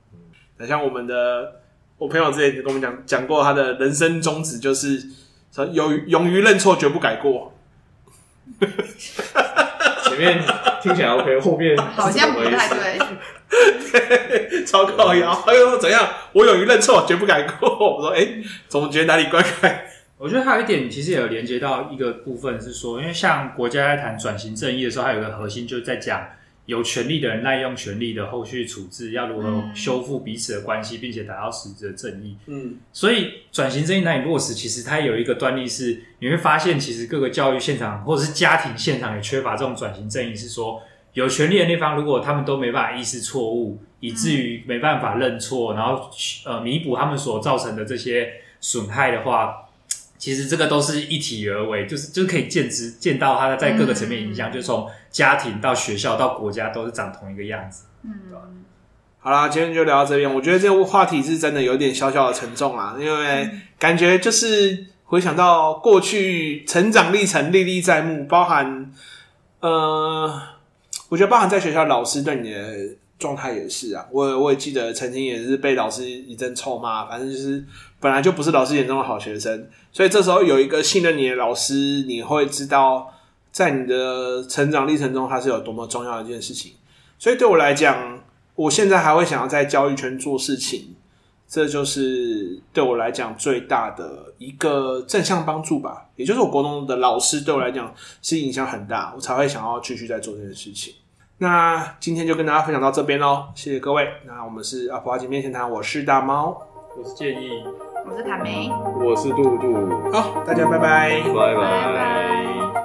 嗯，像我们的我朋友之前跟我们讲讲过，他的人生宗旨就是说勇勇于认错，绝不改过。前面听起来 OK，后面好像不太对。超靠腰，还有怎样？我勇于认错，绝不改过。我说，哎、欸，总觉得哪里怪怪。我觉得还有一点，其实也有连接到一个部分，是说，因为像国家在谈转型正义的时候，还有一个核心，就是在讲有权利的人滥用权利的后续处置，要如何修复彼此的关系，并且达到实质的正义。嗯，所以转型正义难以落实，其实它有一个端倪是，你会发现，其实各个教育现场或者是家庭现场也缺乏这种转型正义，是说。有权利的那方，如果他们都没办法意识错误，以至于没办法认错，然后呃弥补他们所造成的这些损害的话，其实这个都是一体而为，就是就是可以见之见到它在各个层面影响，嗯、就从家庭到学校到国家都是长同一个样子。嗯，对吧？好啦，今天就聊到这边。我觉得这个话题是真的有点小小的沉重啊，因为感觉就是回想到过去成长历程历历在目，包含呃。我觉得包含在学校老师对你的状态也是啊，我我也记得曾经也是被老师一阵臭骂，反正就是本来就不是老师眼中的好学生，所以这时候有一个信任你的老师，你会知道在你的成长历程中他是有多么重要的一件事情。所以对我来讲，我现在还会想要在教育圈做事情，这就是对我来讲最大的一个正向帮助吧。也就是我国中的老师对我来讲是影响很大，我才会想要继续在做这件事情。那今天就跟大家分享到这边喽，谢谢各位。那我们是阿婆阿姐面前谈，我是大猫，我是建议，我是坦梅，我是杜杜。好，大家拜拜，拜拜。拜拜。